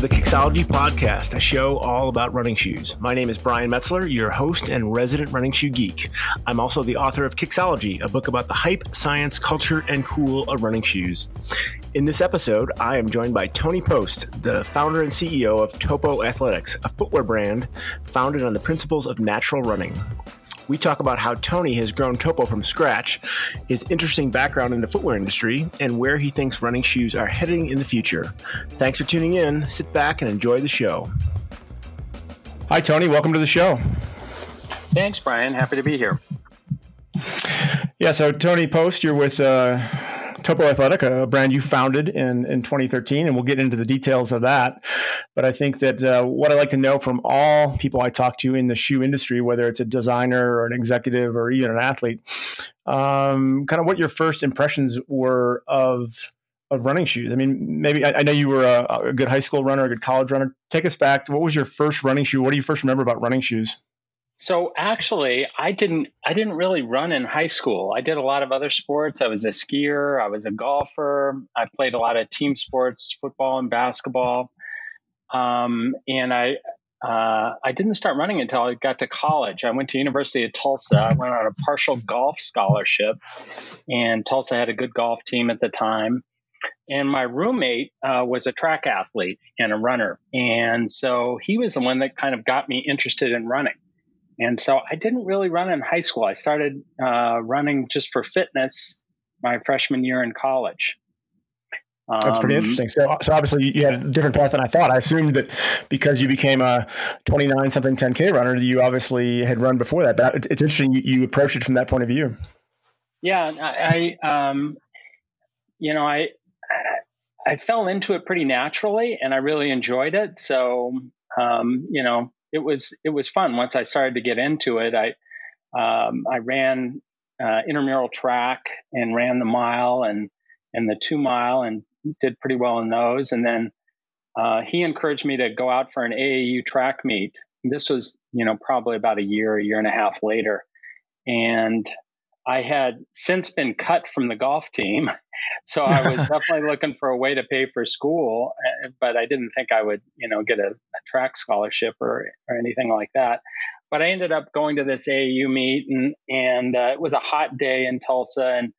to the Kicksology Podcast, a show all about running shoes. My name is Brian Metzler, your host and resident running shoe geek. I'm also the author of Kicksology, a book about the hype, science, culture, and cool of running shoes. In this episode, I am joined by Tony Post, the founder and CEO of Topo Athletics, a footwear brand founded on the principles of natural running we talk about how Tony has grown Topo from scratch, his interesting background in the footwear industry, and where he thinks running shoes are heading in the future. Thanks for tuning in. Sit back and enjoy the show. Hi, Tony. Welcome to the show. Thanks, Brian. Happy to be here. Yeah, so Tony Post, you're with uh, Topo Athletic, a brand you founded in, in 2013, and we'll get into the details of that. But I think that uh, what I like to know from all people I talk to in the shoe industry, whether it's a designer or an executive or even an athlete, um, kind of what your first impressions were of of running shoes. I mean, maybe I, I know you were a, a, good high school runner, a good college runner. Take us back. What was your first running shoe? What do you first remember about running shoes? So actually, I didn't I didn't really run in high school. I did a lot of other sports. I was a skier, I was a golfer. I played a lot of team sports, football and basketball. Um, and I uh, I didn't start running until I got to college. I went to University of Tulsa. I went on a partial golf scholarship, and Tulsa had a good golf team at the time. And my roommate uh, was a track athlete and a runner, and so he was the one that kind of got me interested in running. And so I didn't really run in high school. I started uh, running just for fitness my freshman year in college. That's pretty um, interesting. So, so obviously you had a different path than I thought. I assumed that because you became a 29 something 10K runner, you obviously had run before that. But it's, it's interesting you, you approached it from that point of view. Yeah, I, I um, you know, I, I fell into it pretty naturally, and I really enjoyed it. So, um, you know, it was it was fun once I started to get into it. I um, I ran uh, intramural track and ran the mile and and the two mile and did pretty well in those. And then uh, he encouraged me to go out for an AAU track meet. This was you know probably about a year, a year and a half later, and I had since been cut from the golf team. So I was definitely looking for a way to pay for school, eh, but I didn't think I would, you know, get a, a, track scholarship or, or anything like that. But I ended up going to this AAU meet, and and uh, it was a hot day in Tulsa, and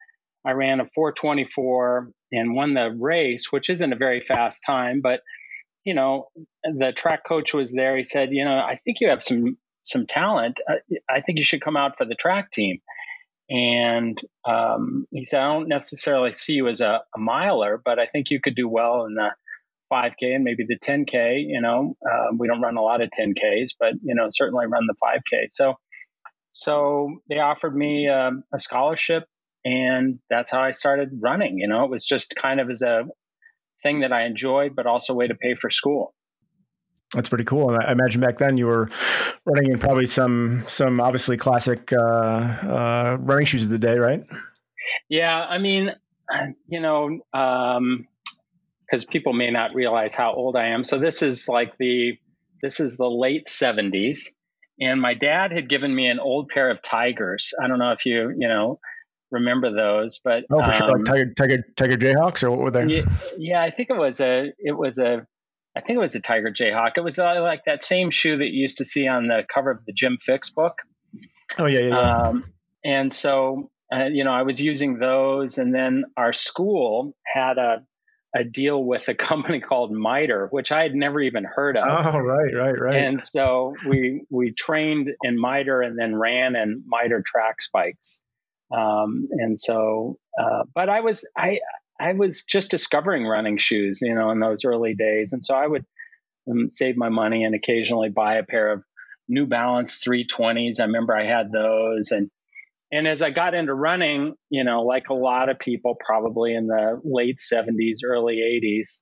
I ran a 424 and won the race, which isn't a very fast time, but you know, the track coach was there. He said, you know, I think you have some some talent. I think you should come out for the track team. And um, he said, I don't necessarily see you as a, a, miler, but I think you could do well in the 5K and maybe the 10K. You know, uh, we don't run a lot of 10Ks, but, you know, certainly run the 5K. So, so they offered me um, a scholarship, and that's how I started running. You know, it was just kind of as a thing that I enjoyed, but also a way to pay for school. That's pretty cool. And I imagine back then you were running in probably some some obviously classic uh, uh, running shoes of the day, right? Yeah, I mean, you know, because um, people may not realize how old I am. So this is like the this is the late seventies, and my dad had given me an old pair of Tigers. I don't know if you you know remember those, but oh, for um, sure, like um, Tiger Tiger Tiger Jayhawks or what were they? Yeah, yeah, I think it was a it was a I think it was a Tiger Jayhawk. It was uh, like that same shoe that you used to see on the cover of the Jim Fixx book. Oh yeah, yeah. yeah. Um, and so, uh, you know, I was using those, and then our school had a a deal with a company called Mitre, which I had never even heard of. Oh, right, right, right. And so we we trained in Mitre and then ran in Mitre track spikes. Um, and so, uh, but I was I I was just discovering running shoes, you know, in those early days. And so I would um, save my money and occasionally buy a pair of New Balance 320s. I remember I had those. And, and as I got into running, you know, like a lot of people probably in the late 70s, early 80s,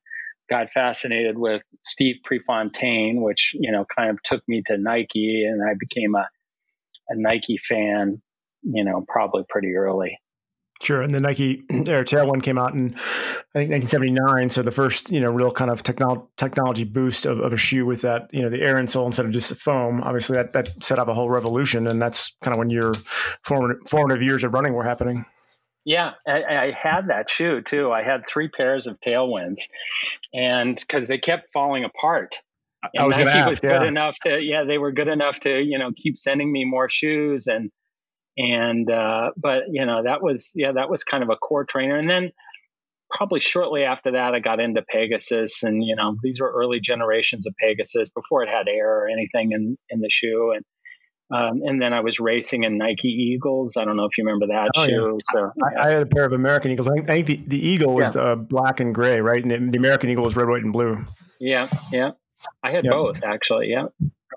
got fascinated with Steve Prefontaine, which, you know, kind of took me to Nike. And I became a, a Nike fan, you know, probably pretty early. Sure, and the Nike Air Tailwind came out in I think 1979. So the first you know real kind of technology technology boost of, of a shoe with that you know the air insole instead of just foam. Obviously that that set up a whole revolution, and that's kind of when your formative, formative years of running were happening. Yeah, I, I, had that shoe too. I had three pairs of tailwinds, and because they kept falling apart. And I was Nike ask, was good yeah. enough to, yeah, they were good enough to, you know, keep sending me more shoes and and uh, but you know that was yeah that was kind of a core trainer, and then probably shortly after that I got into Pegasus, and you know these were early generations of Pegasus before it had air or anything in in the shoe, and um, and then I was racing in Nike Eagles. I don't know if you remember that oh, shoe. Yeah. So yeah. I, I, had a pair of American Eagles. I think, I think the, the Eagle was yeah. uh, black and gray, right? And the, the, American Eagle was red, white, and blue. Yeah, yeah. I had yep. both actually. Yeah.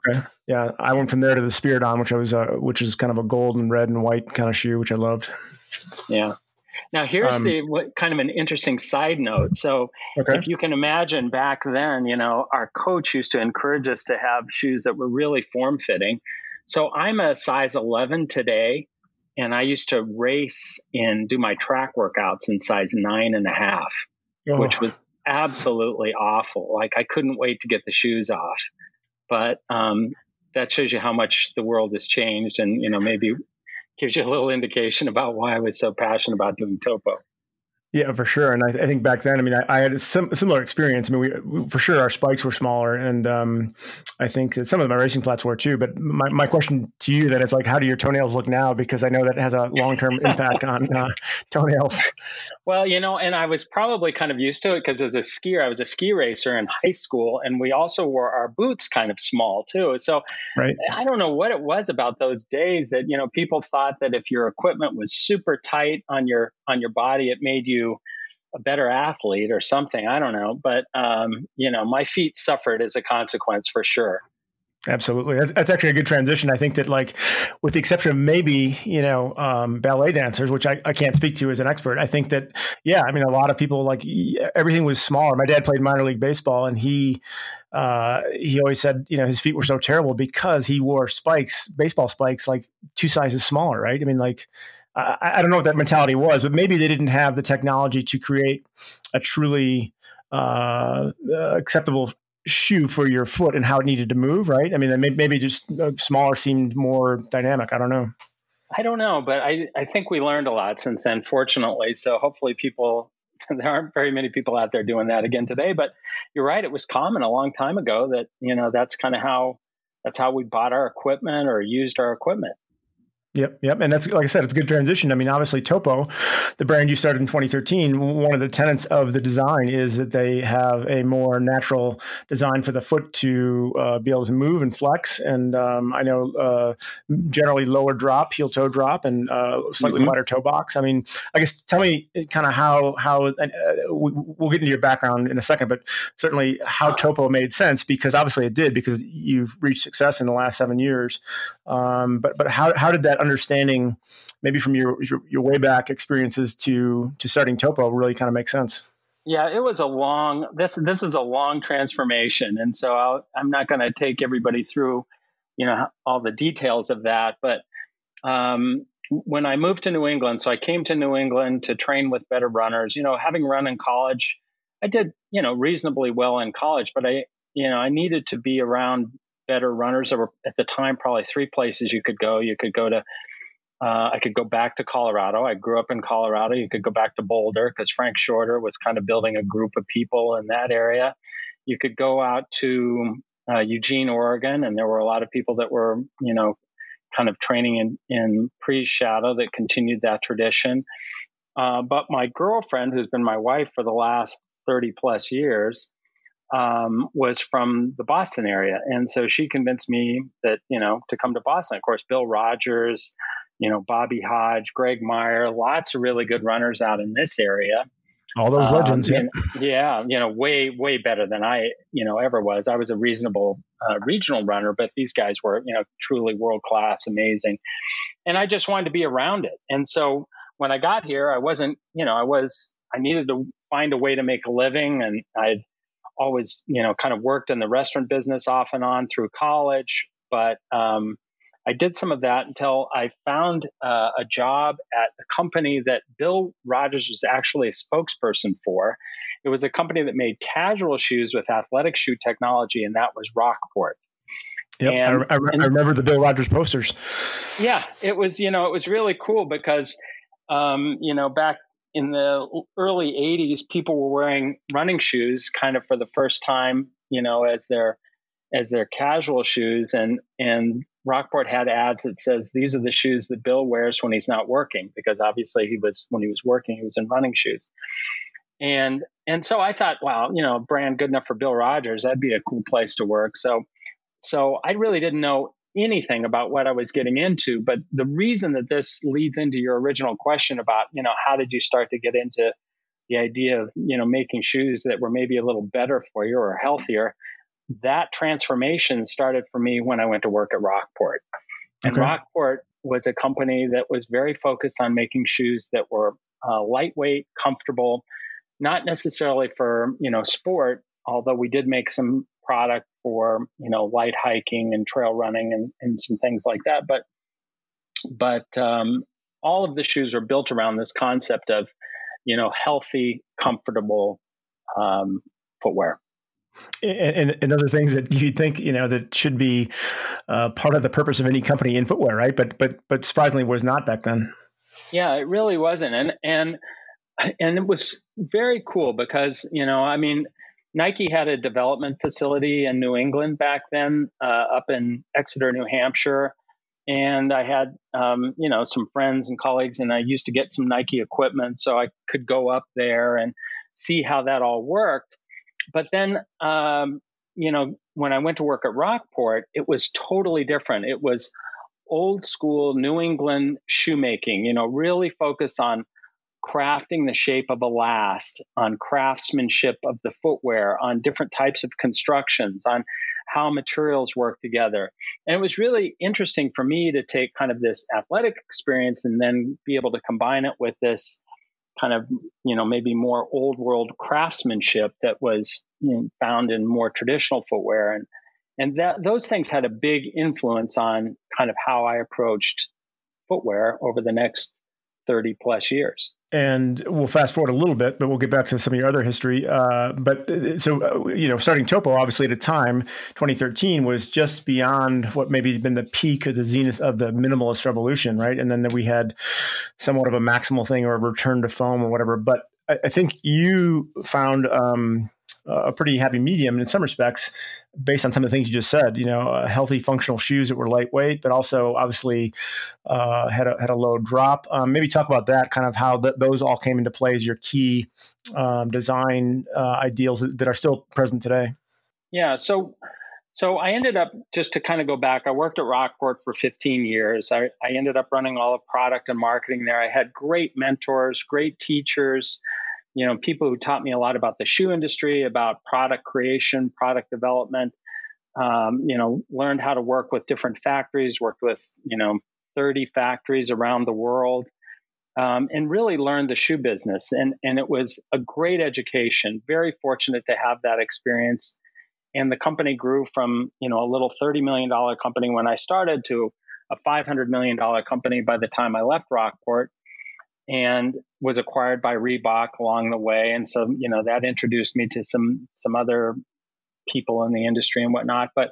Okay. Yeah, I went from there to the Spiridon, which I was, uh, which is kind of a gold and red and white kind of shoe, which I loved. Yeah. Now here's um, the what, kind of an interesting side note. So okay. if you can imagine back then, you know, our coach used to encourage us to have shoes that were really form fitting. So I'm a size 11 today, and I used to race and do my track workouts in size nine and a half, oh. which was absolutely awful. Like I couldn't wait to get the shoes off. But um, that shows you how much the world has changed, and you know maybe gives you a little indication about why I was so passionate about doing topo. Yeah, for sure. And I, I, think back then, I mean, I, I had a sim- similar experience. I mean, we, we, for sure our spikes were smaller, and um, I think that some of my racing flats were too. But my, my question to you then is like, how do your toenails look now? Because I know that has a long term impact on uh, toenails. Well, you know, and I was probably kind of used to it because as a skier, I was a ski racer in high school, and we also wore our boots kind of small too. So right. I don't know what it was about those days that you know people thought that if your equipment was super tight on your on your body, it made you a better athlete or something. I don't know, but um, you know, my feet suffered as a consequence for sure. Absolutely. That's, that's actually a good transition. I think that like, with the exception of maybe, you know, um, ballet dancers, which I, I can't speak to as an expert. I think that, yeah, I mean, a lot of people like everything was smaller. My dad played minor league baseball and he, uh, he always said, you know, his feet were so terrible because he wore spikes, baseball spikes, like two sizes smaller. Right. I mean, like, I, I, don't know what that mentality was, but maybe they didn't have the technology to create a truly uh, acceptable shoe for your foot and how it needed to move, right? I mean, maybe just smaller seemed more dynamic. I don't know. I don't know, but I, I think we learned a lot since then, fortunately. So hopefully people, there aren't very many people out there doing that again today, but you're right. It was common a long time ago that, you know, that's kind of how, that's how we bought our equipment or used our equipment. Yep, yep, and that's like I said, it's a good transition. I mean, obviously, Topo, the brand you started in 2013, one of the tenets of the design is that they have a more natural design for the foot to uh, be able to move and flex. And um, I know uh, generally lower drop, heel toe drop, and uh, slightly mm-hmm. wider toe box. I mean, I guess tell me kind of how how uh, we'll get into your background in a second, but certainly how Topo made sense because obviously it did because you've reached success in the last seven years. Um, but but how how did that understanding, maybe from your, your, your way back experiences to to starting Topo, really kind of makes sense? Yeah, it was a long. This this is a long transformation, and so i am not going to take everybody through, you know, all the details of that. But um, when I moved to New England, so I came to New England to train with better runners. You know, having run in college, I did you know reasonably well in college, but I you know I needed to be around better runners. There were at the time probably three places you could go. You could go to uh, I could go back to Colorado. I grew up in Colorado. You could go back to Boulder because Frank Shorter was kind of building a group of people in that area. You could go out to uh, Eugene, Oregon, and there were a lot of people that were, you know, kind of training in, in pre shadow that continued that tradition. Uh, but my girlfriend, who's been my wife for the last 30 plus years, um, was from the Boston area. And so she convinced me that, you know, to come to Boston. Of course, Bill Rodgers, you know, Bobby Hodge, Greg Meyer, lots of really good runners out in this area. All those um, legends, yeah. yeah, you know, way, way better than I, you know, ever was. I was a reasonable uh, regional runner, but these guys were, you know, truly world class, amazing. And I just wanted to be around it. And so when I got here, I wasn't, you know, I was, I needed to find a way to make a living, and I'd always, you know, kind of worked in the restaurant business off and on through college, but um, I did some of that until I found uh, a job at a company that Bill Rodgers was actually a spokesperson for. It was a company that made casual shoes with athletic shoe technology, and that was Rockport. Yep, I, I, I remember the Bill Rodgers posters. Yeah, it was you know it was really cool because um, you know, back in the early 80s, people were wearing running shoes kind of for the first time, you know, as their as their casual shoes and and Rockport had ads that says these are the shoes that Bill wears when he's not working because obviously he was when he was working he was in running shoes. And and so I thought, wow, you know, brand good enough for Bill Rodgers that'd be a cool place to work. So so I really didn't know anything about what I was getting into. But the reason that this leads into your original question about, you know, how did you start to get into the idea of, you know, making shoes that were maybe a little better for you or healthier, that transformation started for me when I went to work at Rockport. And okay. Rockport was a company that was very focused on making shoes that were uh, lightweight, comfortable, not necessarily for, you know, sport, although we did make some product for you know light hiking and trail running and, and some things like that. But but um, all of the shoes are built around this concept of you know healthy comfortable um, footwear. And, and, other things that you think you know that should be uh, part of the purpose of any company in footwear right? But but but surprisingly was not back then. Yeah it really wasn't. And and and it was very cool because you know i mean Nike had a development facility in New England back then, uh, up in Exeter, New Hampshire. And I had, um, you know, some friends and colleagues, and I used to get some Nike equipment so I could go up there and see how that all worked. But then, um, you know, when I went to work at Rockport, it was totally different. It was old school New England shoemaking, you know, really focused on crafting the shape of a last, on craftsmanship of the footwear, on different types of constructions, on how materials work together. And it was really interesting for me to take kind of this athletic experience and then be able to combine it with this kind of, you know, maybe more old world craftsmanship that was you know, found in more traditional footwear. And, and that, those things had a big influence on kind of how I approached footwear over the next 30 plus years and we'll fast forward a little bit, but we'll get back to some of your other history. Uh, but uh, so, uh, you know, starting Topo, obviously at a time, 2013 was just beyond what maybe had been the peak of the zenith of the minimalist revolution, right? And then that we had somewhat of a maximal thing or a return to foam or whatever. But I, I think you found um, a pretty happy medium in some respects based on some of the things you just said. You know, uh, healthy, functional shoes that were lightweight, but also obviously uh, had a had a low drop. Um, maybe talk about that, kind of how th- those all came into play as your key um, design uh, ideals that, that are still present today. Yeah. So. So I ended up just to kind of go back. I worked at Rockport for 15 years. I, I ended up running all of product and marketing there. I had great mentors, great teachers you know, people who taught me a lot about the shoe industry, about product creation, product development. Um, you know, learned how to work with different factories, worked with, you know, 30 factories around the world, um, and really learned the shoe business. And, and it was a great education. Very fortunate to have that experience. And the company grew from, you know, a little $30 million company when I started to a $500 million company by the time I left Rockport and was acquired by Reebok along the way. And so, you know, that introduced me to some some other people in the industry and whatnot. But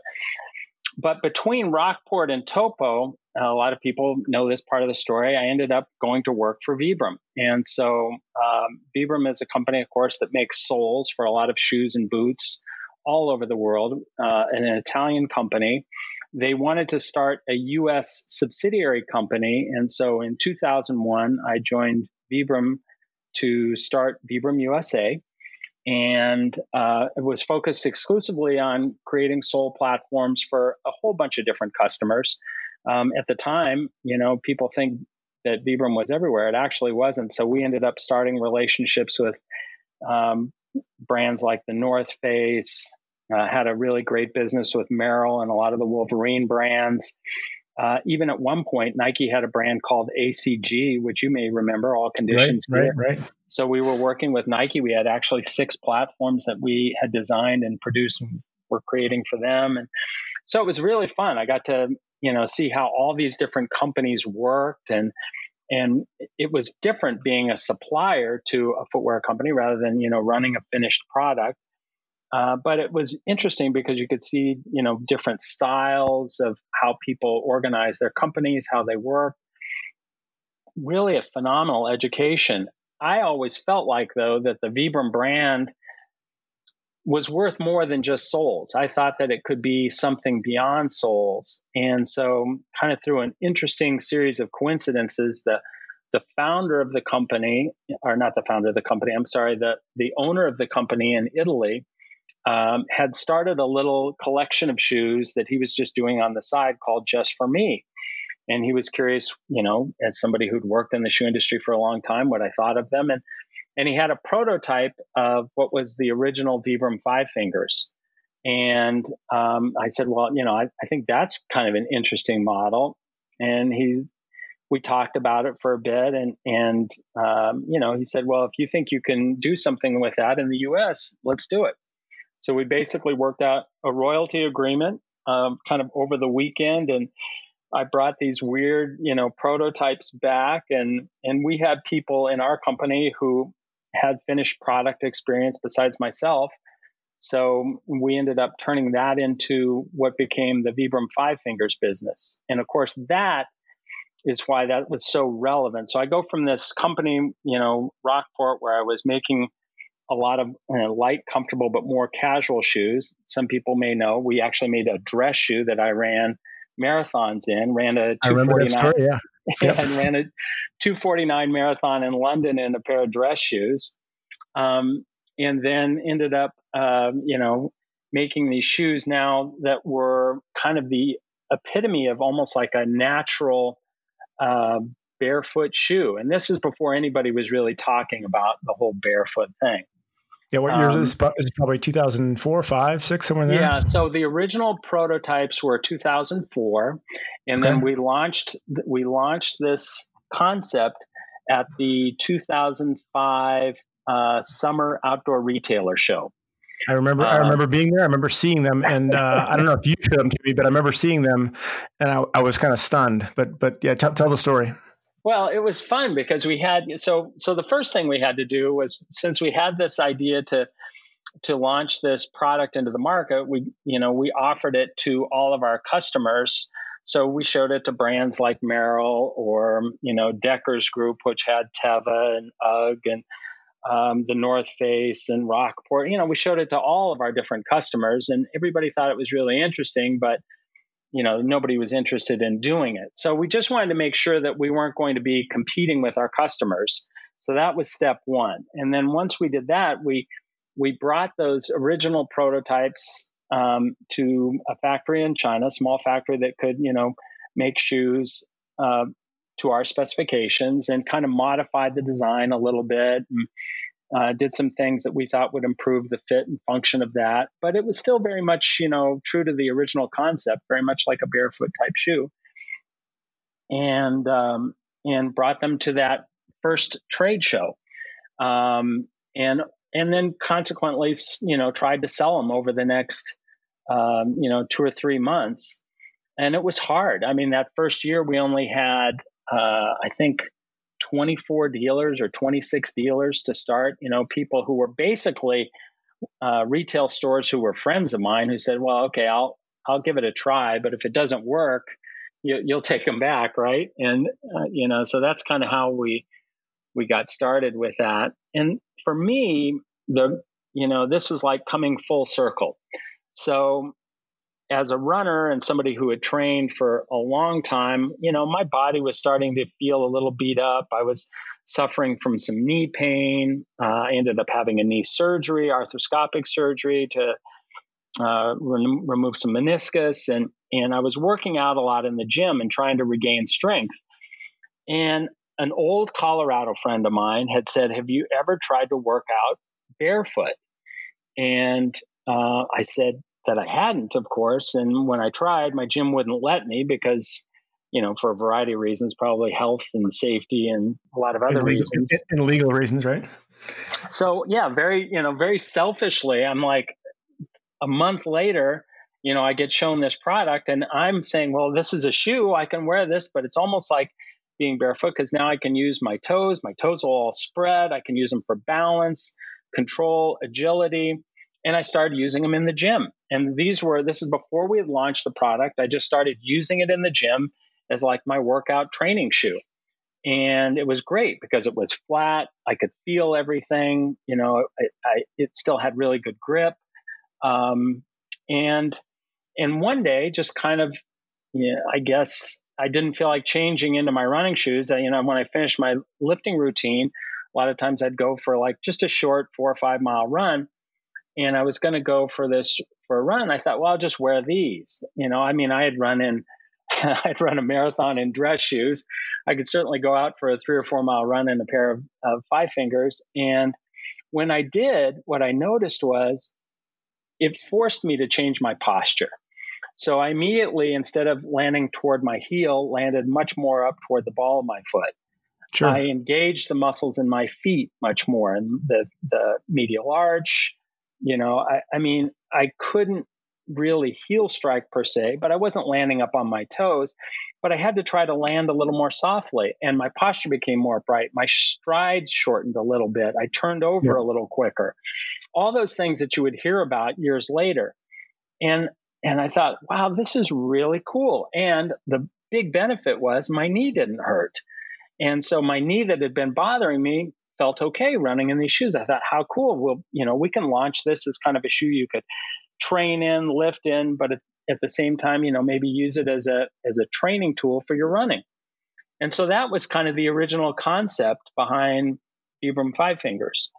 but between Rockport and Topo, a lot of people know this part of the story. I ended up going to work for Vibram, and so um, Vibram is a company, of course, that makes soles for a lot of shoes and boots all over the world. Uh, an Italian company they wanted to start a U.S. subsidiary company. And so in 2001, I joined Vibram to start Vibram USA. And uh, it was focused exclusively on creating sole platforms for a whole bunch of different customers. Um, at the time, you know, people think that Vibram was everywhere. It actually wasn't. So we ended up starting relationships with um, brands like the North Face, uh, had a really great business with Merrell and a lot of the Wolverine brands. Uh, even at one point, Nike had a brand called ACG, which you may remember, all conditions. Right, right, right. So we were working with Nike. We had actually six platforms that we had designed and produced and were creating for them. And so it was really fun. I got to, you know, see how all these different companies worked and and it was different being a supplier to a footwear company rather than, you know, running a finished product. Uh, but it was interesting because you could see, you know, different styles of how people organize their companies, how they work. really a phenomenal education. I always felt like, though, that the Vibram brand was worth more than just soles. I thought that it could be something beyond soles. And so, kind of through an interesting series of coincidences, the the founder of the company, or not the founder of the company, I'm sorry, the, the owner of the company in Italy um, had started a little collection of shoes that he was just doing on the side called Just for Me. And he was curious, you know, as somebody who'd worked in the shoe industry for a long time, what I thought of them. And and he had a prototype of what was the original Vibram Five Fingers. And um, I said, well, you know, I, I, think that's kind of an interesting model. And he's, we talked about it for a bit, and and um, you know, he said, well, if you think you can do something with that in the U.S., let's do it. So we basically worked out a royalty agreement, um, kind of over the weekend, and I brought these weird, you know, prototypes back, and and we had people in our company who had finished product experience besides myself. So we ended up turning that into what became the Vibram Five Fingers business. And of course, that is why that was so relevant. So I go from this company, you know, Rockport, where I was making a lot of know, light, comfortable, but more casual shoes. Some people may know we actually made a dress shoe that I ran marathons in, ran a 249, yeah. Yep. and ran a 249 marathon in London in a pair of dress shoes. Um, and then ended up, um, you know, making these shoes now that were kind of the epitome of almost like a natural uh, barefoot shoe. And this is before anybody was really talking about the whole barefoot thing. Yeah, what years um, is this? Is probably 2004, 5, 6, somewhere there? Yeah, so the original prototypes were 2004 and okay. then we launched we launched this concept at the 2005 uh, summer outdoor retailer show. I remember. I remember being there. I remember seeing them, and uh, I don't know if you showed them to me, but I remember seeing them, and I, I was kind of stunned. But but yeah, t- tell the story. Well, it was fun because we had so so the first thing we had to do was since we had this idea to to launch this product into the market, we you know we offered it to all of our customers. So we showed it to brands like Merrell or you know Deckers Group, which had Teva and UGG and um, the North Face and Rockport. You know, we showed it to all of our different customers, and everybody thought it was really interesting, but you know nobody was interested in doing it. So we just wanted to make sure that we weren't going to be competing with our customers. So that was step one. And then once we did that we we brought those original prototypes um, to a factory in china a small factory that could you know make shoes uh, to our specifications and kind of modified the design a little bit and, uh, did some things that we thought would improve the fit and function of that, but it was still very much, you know, true to the original concept, very much like a barefoot type shoe. And um, and brought them to that first trade show, um, and and then consequently, you know, tried to sell them over the next, um, you know, two or three months, and it was hard. I mean, that first year we only had, uh, I think 24 dealers or 26 dealers to start. You know, people who were basically uh, retail stores who were friends of mine who said, "Well, okay, I'll I'll give it a try, but if it doesn't work, you, will take them back, right?" And uh, you know, so that's kind of how we we got started with that. And for me, the you know, this is like coming full circle. So as a runner and somebody who had trained for a long time, you know, my body was starting to feel a little beat up. I was suffering from some knee pain. Uh, I ended up having a knee surgery, arthroscopic surgery to uh, re- remove some meniscus, and and I was working out a lot in the gym and trying to regain strength. And an old Colorado friend of mine had said, "Have you ever tried to work out barefoot?" And uh, I said, that I hadn't, of course. And when I tried, my gym wouldn't let me because, you know, for a variety of reasons, probably health and safety and a lot of other and legal, reasons. And legal reasons, right? So, yeah, very, you know, very selfishly, I'm like, a month later, you know, I get shown this product and I'm saying, well, this is a shoe. I can wear this, but it's almost like being barefoot because now I can use my toes. My toes will all spread. I can use them for balance, control, agility and I started using them in the gym. And these were, this is before we had launched the product. I just started using it in the gym as like my workout training shoe. and it was great because it was flat. I could feel everything. You know, I, I, it still had really good grip. Um, and and one day, just kind of, know, I guess I didn't feel like changing into my running shoes. I, you know, when I finished my lifting routine, a lot of times I'd go for like just a short four or five mile run. And I was going to go for this for a run. I thought, well, I'll just wear these. You know, I mean, I had run in I'd run a marathon in dress shoes. I could certainly go out for a three or four mile run in a pair of, of five fingers. And when I did, what I noticed was it forced me to change my posture. So I immediately, instead of landing toward my heel, landed much more up toward the ball of my foot. Sure. I engaged the muscles in my feet much more, and the the medial arch. You know, I, I mean, I couldn't really heel strike per se, but I wasn't landing up on my toes. But I had to try to land a little more softly, and my posture became more upright. My strides shortened a little bit. I turned over yeah. a little quicker. All those things that you would hear about years later. And and I thought, wow, this is really cool. And the big benefit was my knee didn't hurt. And so my knee that had been bothering me felt okay running in these shoes. I thought, how cool. Well, you know, we can launch this as kind of a shoe you could train in, lift in, but at, at the same time, you know, maybe use it as a as a training tool for your running. And so that was kind of the original concept behind Vibram Five Fingers.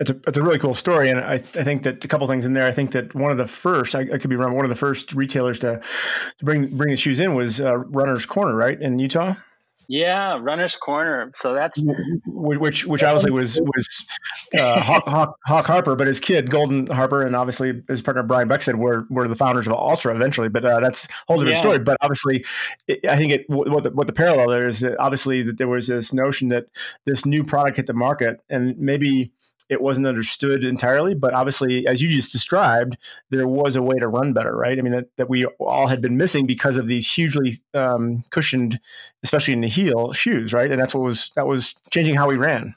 It's a, it's a really cool story. And I, I think that a couple things in there, I think that one of the first, I, I, could be wrong, one of the first retailers to, to bring, bring the shoes in was uh, Runner's Corner, right? In Utah? Yeah, runner's corner. So that's which which obviously was was uh, Hawk, Hawk, Hawk, Harper, but his kid Golden Harper, and obviously his partner Brian Beck were were the founders of Altra eventually. But uh, that's a whole different yeah. story. But obviously, it, I think it what the, what the parallel there is that obviously that there was this notion that this new product hit the market, and maybe it wasn't understood entirely, but obviously, as you just described, there was a way to run better, right? I mean, that, that we all had been missing because of these hugely um, cushioned, especially in the heel shoes, right? And that's what was that was changing how we ran.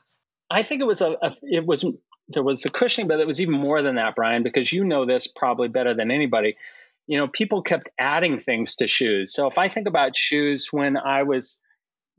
I think it was a, a it was there was a cushioning, but it was even more than that, Brian, because you know this probably better than anybody. You know, people kept adding things to shoes. So if I think about shoes when I was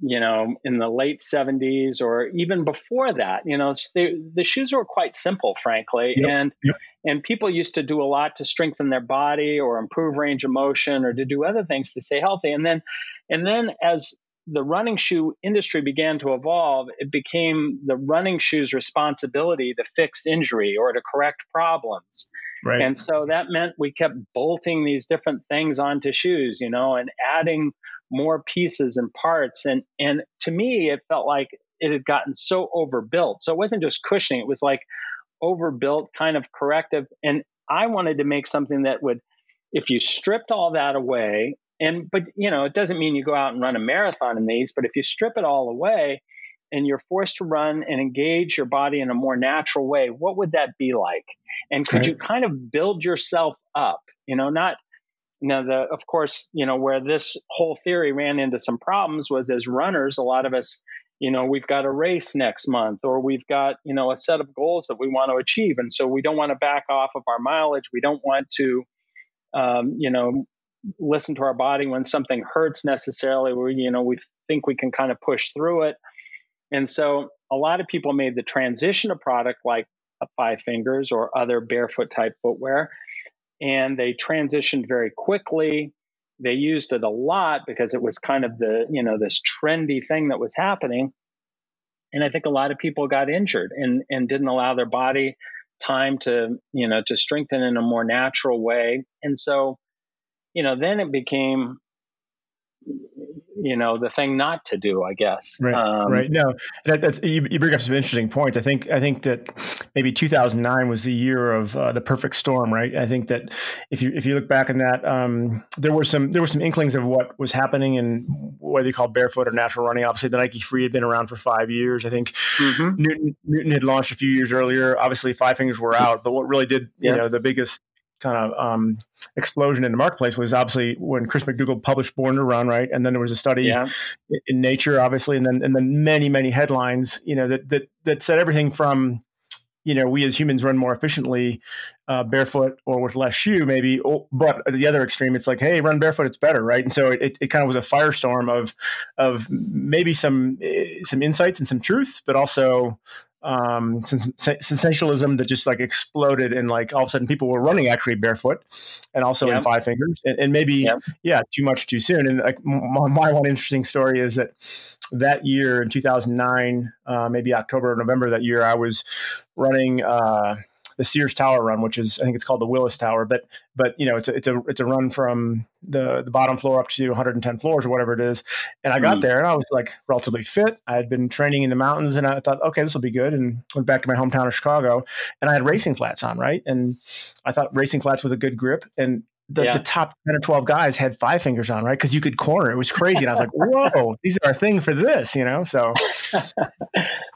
you know, in the late 70s or even before that. You know, they, the shoes were quite simple, frankly, yep. and yep. and people used to do a lot to strengthen their body or improve range of motion or to do other things to stay healthy. And then, and then as the running shoe industry began to evolve, it became the running shoe's responsibility to fix injury or to correct problems. Right. And so that meant we kept bolting these different things onto shoes, you know, and adding more pieces and parts. And and to me, it felt like it had gotten so overbuilt. So it wasn't just cushioning; it was like overbuilt, kind of corrective. And I wanted to make something that would, if you stripped all that away and but you know, it doesn't mean you go out and run a marathon in these, but if you strip it all away and you're forced to run and engage your body in a more natural way, what would that be like? And could right. you kind of build yourself up? You know, not now the of course, you know, where this whole theory ran into some problems was as runners, a lot of us you know we've got a race next month or we've got you know a set of goals that we want to achieve and so we don't want to back off of our mileage we don't want to um, you know listen to our body when something hurts necessarily. We, you know, we think we can kind of push through it. And so a lot of people made the transition to product like Five Fingers or other barefoot type footwear. And they transitioned very quickly. They used it a lot because it was kind of the, you know, this trendy thing that was happening. And I think a lot of people got injured and, and didn't allow their body time to, you know, to strengthen in a more natural way. And so you know, then it became you know the thing not to do i guess. Right um, right. No that, that's you, you, bring up some interesting points. I think i think that maybe 2009 was the year of uh, the perfect storm right? I think that if you if you look back in that um, there were some there were some inklings of what was happening and whether you call barefoot or natural running. Obviously the nike free had been around for five years. I think mm-hmm. newton, newton had launched a few years earlier. Obviously five fingers were out. But what really did you know the biggest kind of um, explosion in the marketplace was obviously when Chris McDougall published Born to Run, right? And then there was a study yeah. in Nature, obviously, and then and then many many headlines, you know, that that that said everything from you know, we as humans run more efficiently uh, barefoot or with less shoe, maybe. But at the other extreme, it's like, hey, run barefoot, it's better, right? And so it, it kind of was a firestorm of of maybe some eh, some insights and some truths, but also um, sensationalism that just like exploded and like all of a sudden people were running actually barefoot and also in five fingers and, and maybe yeah too much too soon. And like my, my, one interesting story is that that year in 2009 uh, maybe october or november that year i was running uh, the Sears Tower run, which is I think it's called the Willis Tower, but but you know it's a, it's a it's a run from the the bottom floor up to 110 floors or whatever it is. And I got mm. there and I was like relatively fit. I had been training in the mountains and I thought, okay, this will be good. And went back to my hometown of Chicago and I had racing flats on, right? And I thought racing flats was a good grip. And the, yeah. the top 10 or 12 guys had five fingers on, right? Because you could corner. It was crazy. And I was like, whoa, these are a thing for this, you know? So,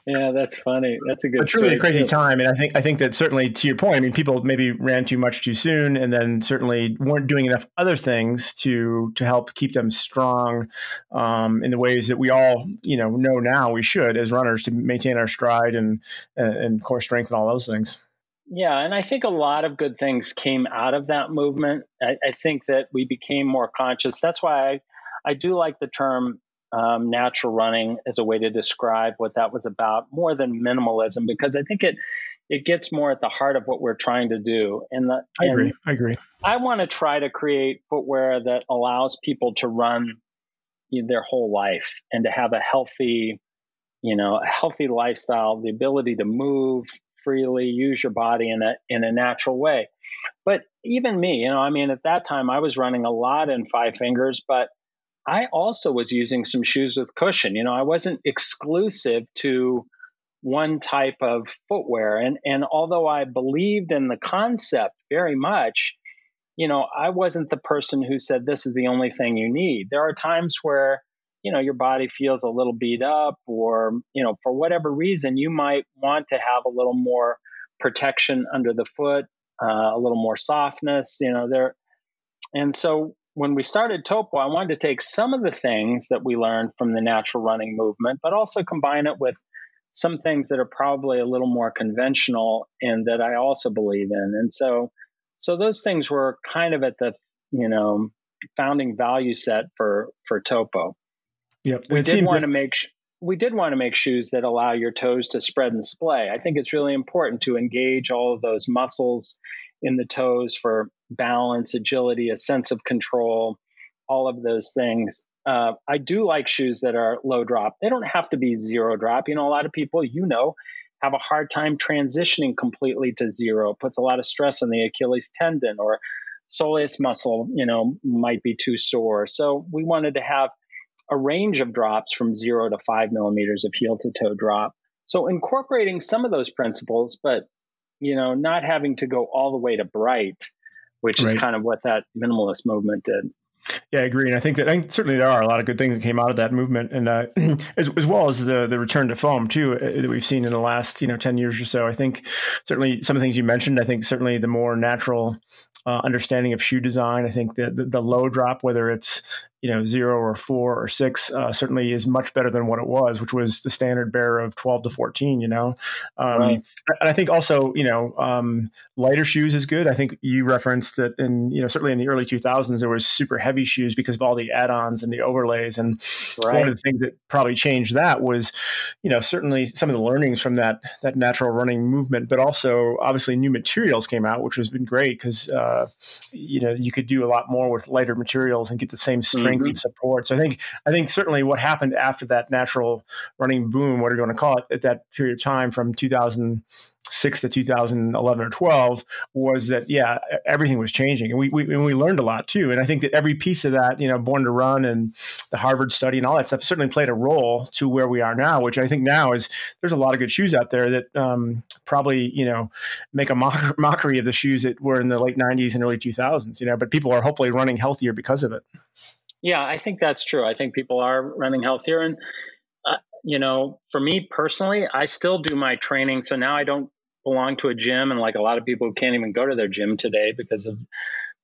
yeah, that's funny. That's a good, but truly a crazy too. time. And I think, I think that certainly to your point, I mean, people maybe ran too much too soon and then certainly weren't doing enough other things to, to help keep them strong um, in the ways that we all, you know, know now we should as runners to maintain our stride and, and core strength and all those things. Yeah, and I think a lot of good things came out of that movement. I, I think that we became more conscious. That's why I, I do like the term um, natural running as a way to describe what that was about, more than minimalism, because I think it it gets more at the heart of what we're trying to do. And the, I agree. I agree. I want to try to create footwear that allows people to run their whole life and to have a healthy, you know, a healthy lifestyle, the ability to move, freely, use your body in a in a natural way. But even me, you know, I mean, at that time I was running a lot in five fingers, but I also was using some shoes with cushion. You know, I wasn't exclusive to one type of footwear. And and although I believed in the concept very much, you know, I wasn't the person who said this is the only thing you need. There are times where you know your body feels a little beat up or you know for whatever reason you might want to have a little more protection under the foot uh, a little more softness you know there. And so when we started topo i wanted to take some of the things that we learned from the natural running movement but also combine it with some things that are probably a little more conventional and that i also believe in. And so so those things were kind of at the you know founding value set for for topo Yep. We did want to make we did want to make shoes that allow your toes to spread and splay. I think it's really important to engage all of those muscles in the toes for balance, agility, a sense of control, all of those things. Uh, I do like shoes that are low drop. They don't have to be zero drop. You know, a lot of people, you know, have a hard time transitioning completely to zero. It puts a lot of stress on the Achilles tendon or soleus muscle, you know, might be too sore. So we wanted to have a range of drops from zero to five millimeters of heel to toe drop. So incorporating some of those principles, but you know, not having to go all the way to bright, which right. is kind of what that minimalist movement did. Yeah, I agree, and I think that I think certainly there are a lot of good things that came out of that movement, and uh, as, as well as the the return to foam too uh, that we've seen in the last you know ten years or so. I think certainly some of the things you mentioned. I think certainly the more natural uh, understanding of shoe design. I think that the, the, low drop, whether it's you know zero or four or six uh, certainly is much better than what it was which was the standard bearer of 12 to 14 you know um, right. and i think also you know um, lighter shoes is good i think you referenced that in you know certainly in the early 2000s there was super heavy shoes because of all the add-ons and the overlays and right. one of the things that probably changed that was you know certainly some of the learnings from that that natural running movement but also obviously new materials came out which has been great because uh, you know you could do a lot more with lighter materials and get the same strength strength mm-hmm. and support. So I think I think certainly what happened after that natural running boom, whatever you want to call it, at that period of time from 2006 to 2011 or 12 was that yeah everything was changing and we, we and we learned a lot too and i think that every piece of that you know born to run and the harvard study and all that stuff certainly played a role to where we are now which i think now is there's a lot of good shoes out there that um, probably you know make a mock- mockery of the shoes that were in the late 90s and early 2000s you know but people are hopefully running healthier because of it yeah, I think that's true. I think people are running healthier. And, uh, you know, for me personally, I still do my training. So now I don't belong to a gym. And like a lot of people who can't even go to their gym today because of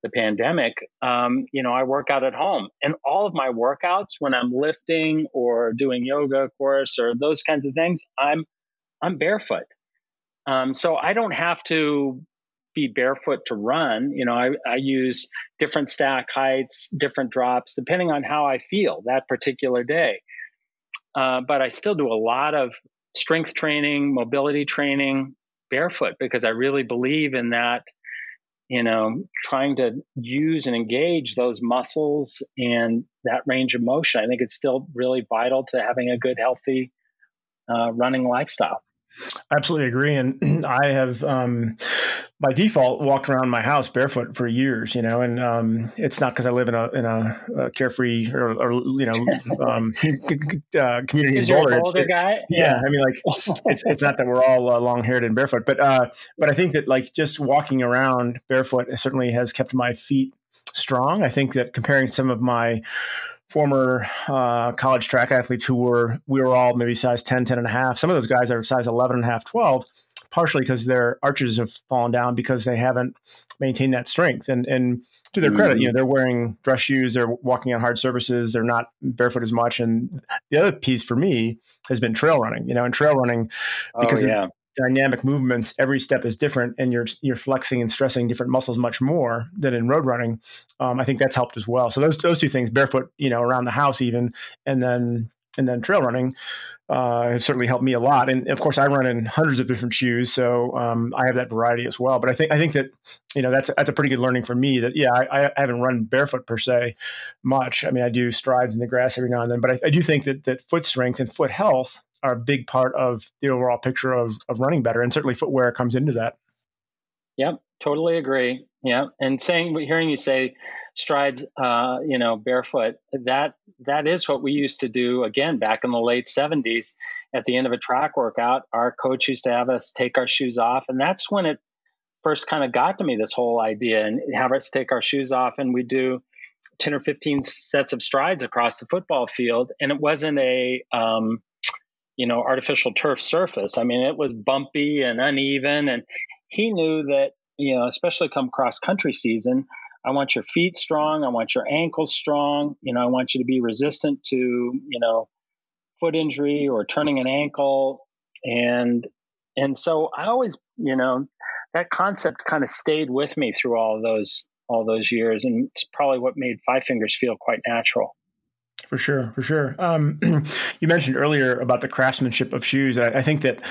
the pandemic, um, you know, I work out at home. And all of my workouts, when I'm lifting or doing yoga, of course, or those kinds of things, I'm I'm barefoot. Um, so I don't have to be barefoot to run. You know, I, I use different stack heights, different drops, depending on how I feel that particular day. Uh, but I still do a lot of strength training, mobility training barefoot because I really believe in that. You know, trying to use and engage those muscles and that range of motion. I think it's still really vital to having a good, healthy uh, running lifestyle. I absolutely agree. And I have, um, by default, walked around my house barefoot for years, you know, and um, it's not because I live in a, in a, a carefree or, or, you know, um, uh, community in Boulder. older it, guy? Yeah, yeah. I mean, like, it's, it's not that we're all uh, long haired and barefoot, but, uh, but I think that like just walking around barefoot certainly has kept my feet strong. I think that comparing some of my former uh, college track athletes who were we were all maybe size 10 10 and a half. Some of those guys are size 11 and a half 12 partially because their arches have fallen down because they haven't maintained that strength. And and to their credit you know they're wearing dress shoes they're walking on hard surfaces they're not barefoot as much. And the other piece for me has been trail running you know and trail running oh, because oh, yeah dynamic movements, every step is different, and you're you're flexing and stressing different muscles much more than in road running. Um, I think that's helped as well. So those those two things, barefoot, you know, around the house even, and then and then trail running, uh, have certainly helped me a lot. And of course, I run in hundreds of different shoes, so um, I have that variety as well. But I think I think that you know that's that's a pretty good learning for me. That yeah, I, I, haven't run barefoot per se much. I mean, I do strides in the grass every now and then, but I, I do think that that foot strength and foot health are a big part of the overall picture of, of running better. And certainly footwear comes into that. Yep, totally agree. Yeah, and saying, hearing you say strides, uh, you know, barefoot, that that is what we used to do. Again, back in the late '70s, at the end of a track workout, our coach used to have us take our shoes off, and that's when it first kind of got to me. This whole idea, and have us take our shoes off, and we do 10 or 15 sets of strides across the football field, and it wasn't a um, you know, artificial turf surface. I mean, it was bumpy and uneven. And he knew that, you know, especially come cross country season, I want your feet strong. I want your ankles strong. You know, I want you to be resistant to, you know, foot injury or turning an ankle. And, and so I always, you know, that concept kind of stayed with me through all those, all those years. And it's probably what made Five Fingers feel quite natural. For sure, for sure. Um, you mentioned earlier about the craftsmanship of shoes. I, I, think that,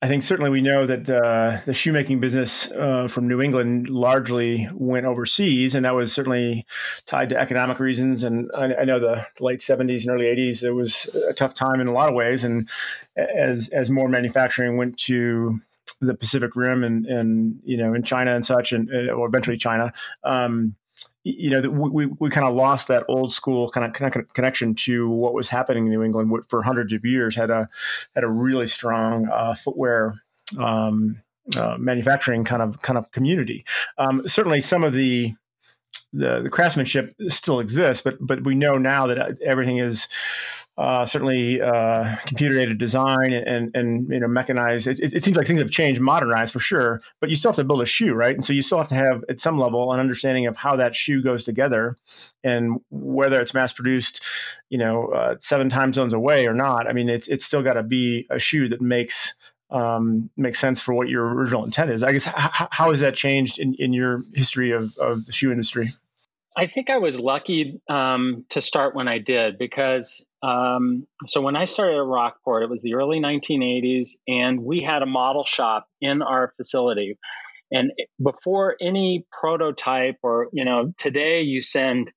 I think certainly we know that the, the shoemaking business uh, from New England largely went overseas, and that was certainly tied to economic reasons. And I, I know the late '70s and early '80s, it was a tough time in a lot of ways. And as as more manufacturing went to the Pacific Rim and and you know in China and such, and or eventually China. Um, you know, we, we kind of lost that old school kind of connection to what was happening in New England for hundreds of years. Had a had a really strong uh, footwear um, uh, manufacturing kind of kind of community. Um, certainly, some of the, the the craftsmanship still exists, but but we know now that everything is uh, certainly uh, computer aided design and, and you know mechanized. It, it, seems like things have changed, modernized for sure, but you still have to build a shoe, right? And so you still have to have at some level an understanding of how that shoe goes together, and whether it's mass produced, you know, uh, seven time zones away or not. I mean, it's it's still got to be a shoe that makes um, makes sense for what your original intent is. I guess how, how has that changed in, in your history of, of the shoe industry? I think I was lucky um, to start when I did because um, so when I started at Rockport, it was the early 1980s, and we had a model shop in our facility. And before any prototype, or you know, today you send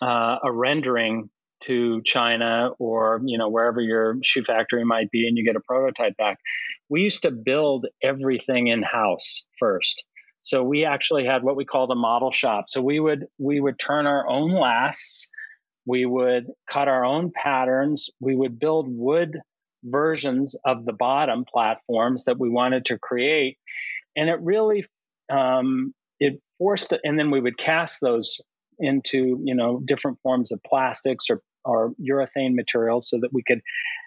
uh, a rendering to China or you know wherever your shoe factory might be, and you get a prototype back. We used to build everything in house first. So we actually had what we call the model shop. So we would we would turn our own lasts, we would cut our own patterns, we would build wood versions of the bottom platforms that we wanted to create, and it really um, it forced and then we would cast those into you know different forms of plastics or or urethane materials so that we could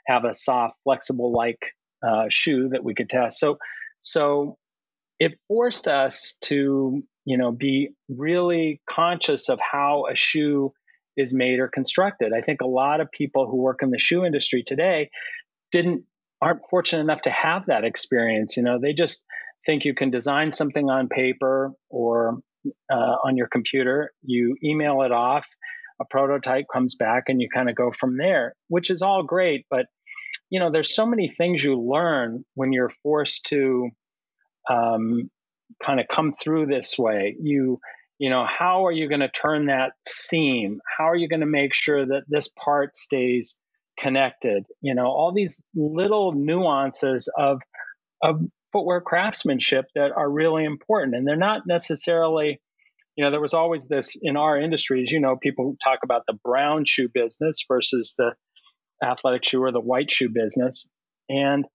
have a soft, flexible like uh, shoe that we could test. So so it forced us to, you know, be really conscious of how a shoe is made or constructed. I think a lot of people who work in the shoe industry today didn't aren't fortunate enough to have that experience. You know, they just think you can design something on paper or uh, on your computer, you email it off, a prototype comes back, and you kind of go from there, which is all great. But you know, there's so many things you learn when you're forced to um, kind of come through this way. You you know, how are you going to turn that seam? How are you going to make sure that this part stays connected? You know, all these little nuances of of footwear craftsmanship that are really important. And they're not necessarily, you know, there was always this in our industries, you know, people talk about the brown shoe business versus the athletic shoe or the white shoe business. And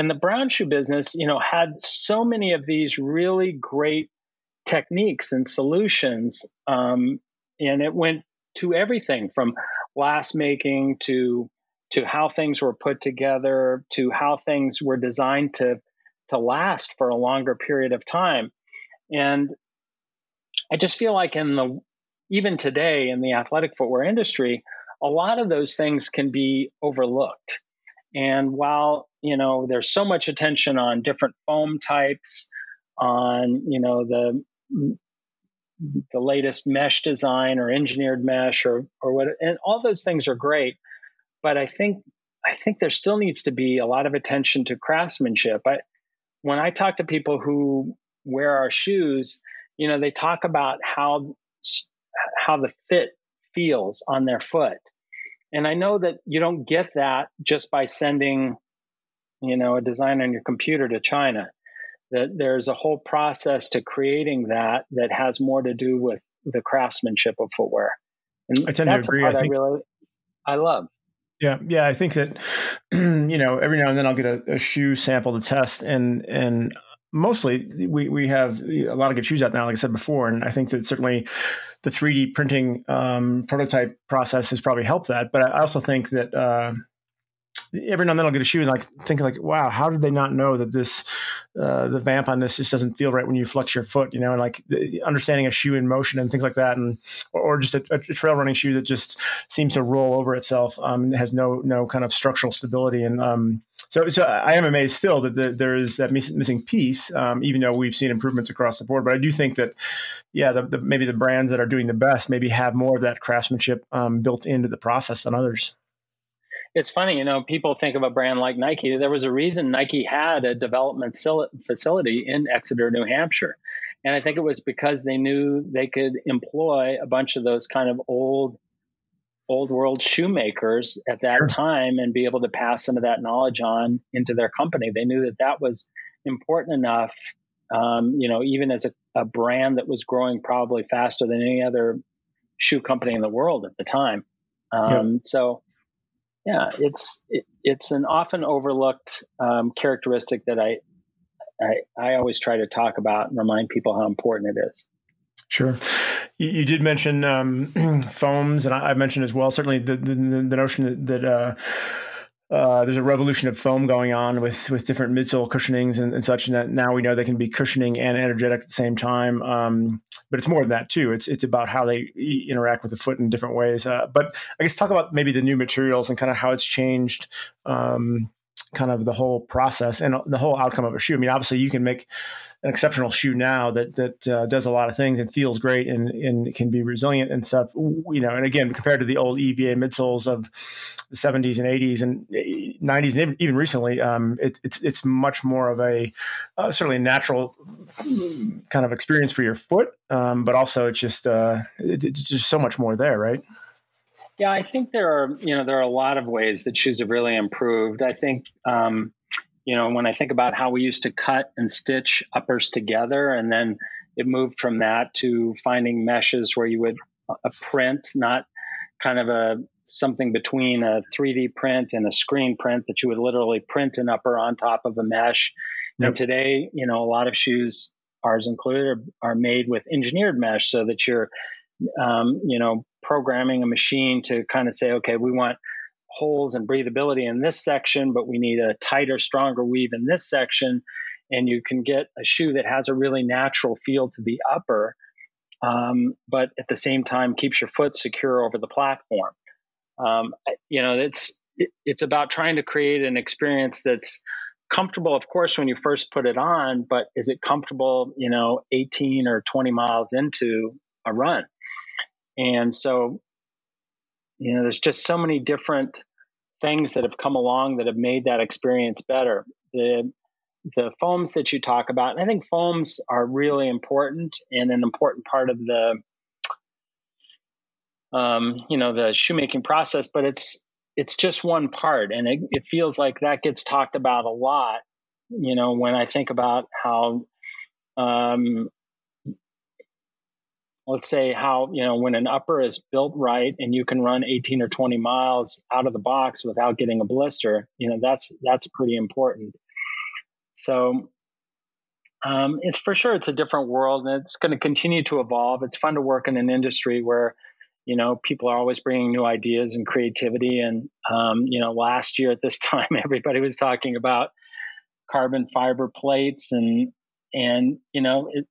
and the brown shoe business, you know, had so many of these really great techniques and solutions. Um, and it went to everything from glass making to to how things were put together to how things were designed to to last for a longer period of time. And I just feel like in the even today in the athletic footwear industry, a lot of those things can be overlooked. And while, you know, there's so much attention on different foam types, on, you know, the the latest mesh design or engineered mesh or or what and all those things are great. But I think I think there still needs to be a lot of attention to craftsmanship. I, when I talk to people who wear our shoes, you know, they talk about how how the fit feels on their foot. And I know that you don't get that just by sending, you know, a design on your computer to China. That there's a whole process to creating that that has more to do with the craftsmanship of footwear. And I tend to agree. I, think, I really I love. Yeah, yeah, I think that you know every now and then I'll get a, a, shoe sample to test, and and mostly we we have a lot of good shoes out now, like I said before, and I think that certainly the 3D printing um, prototype process has probably helped that. But I also think that uh, every now and then I'll get a shoe and like thinking like, wow, how did they not know that this uh, the vamp on this just doesn't feel right when you flex your foot, you know, and like understanding a shoe in motion and things like that, and or just a, a trail running shoe that just seems to roll over itself, um, has no no kind of structural stability, and um, so so I am amazed still that the, there is that missing piece, um, even though we've seen improvements across the board. But I do think that yeah, the, the, maybe the brands that are doing the best maybe have more of that craftsmanship um, built into the process than others it's funny, you know, people think of a brand like Nike. There was a reason Nike had a development facility in Exeter, New Hampshire. And I think it was because they knew they could employ a bunch of those kind of old, old world shoemakers at that sure. time and be able to pass some of that knowledge on into their company. They knew that that was important enough, um, you know, even as a, a brand that was growing probably faster than any other shoe company in the world at the time. Um, yep. So, yeah, it's it, it's an often overlooked um, characteristic that I, I I always try to talk about and remind people how important it is. Sure. You, you did mention um, foams, and I, I, mentioned as well. Certainly, the the, the notion that. that uh, uh, there's a revolution of foam going on with with different midsole cushionings and, and, such, and that now we know they can be cushioning and energetic at the same time. Um, but it's more than that too. It's it's about how they interact with the foot in different ways. Uh, but I guess talk about maybe the new materials and kind of how it's changed. Um, kind of the whole process and the whole outcome of a shoe. I mean, obviously, you can make an exceptional shoe now that that uh, does a lot of things and feels great and and can be resilient and stuff. You know, and again, compared to the old EVA midsoles of the 70s and 80s and 90s and even recently, um, it, it's it's much more of a uh, certainly natural kind of experience for your foot, um, but also it's just uh, it, it's just so much more there, right? Yeah, I think there are you know there are a lot of ways that shoes have really improved. I think um, you know, when I think about how we used to cut and stitch uppers together, and then it moved from that to finding meshes where you would uh, a print, not kind of a something between a 3D print and a screen print that you would literally print an upper on top of a mesh. Yep. And today, you know, a lot of shoes, ours included, are, are made with engineered mesh so that you're, um, you know, programming a machine to kind of say, okay, we want holes and breathability in this section, but we need a tighter, stronger weave in this section. And you can get a shoe that has a really natural feel to the upper, um, but at the same time keeps your foot secure over the platform. Um, you know, it's it, it's about trying to create an experience that's comfortable, of course, when you first put it on, but is it comfortable, you know, 18 or 20 miles into a run? And so, you know, there's just so many different things that have come along that have made that experience better. The the foams that you talk about, and I think foams are really important and an important part of the um, you know the shoemaking process, but it's it's just one part, and it, it feels like that gets talked about a lot. You know, when I think about how um, let's say how you know when an upper is built right and you can run 18 or 20 miles out of the box without getting a blister you know that's that's pretty important. So um, it's for sure it's a different world and it's going to continue to evolve. It's fun to work in an industry where you know people are always bringing new ideas and creativity and um, you know last year at this time everybody was talking about carbon fiber plates and and you know it,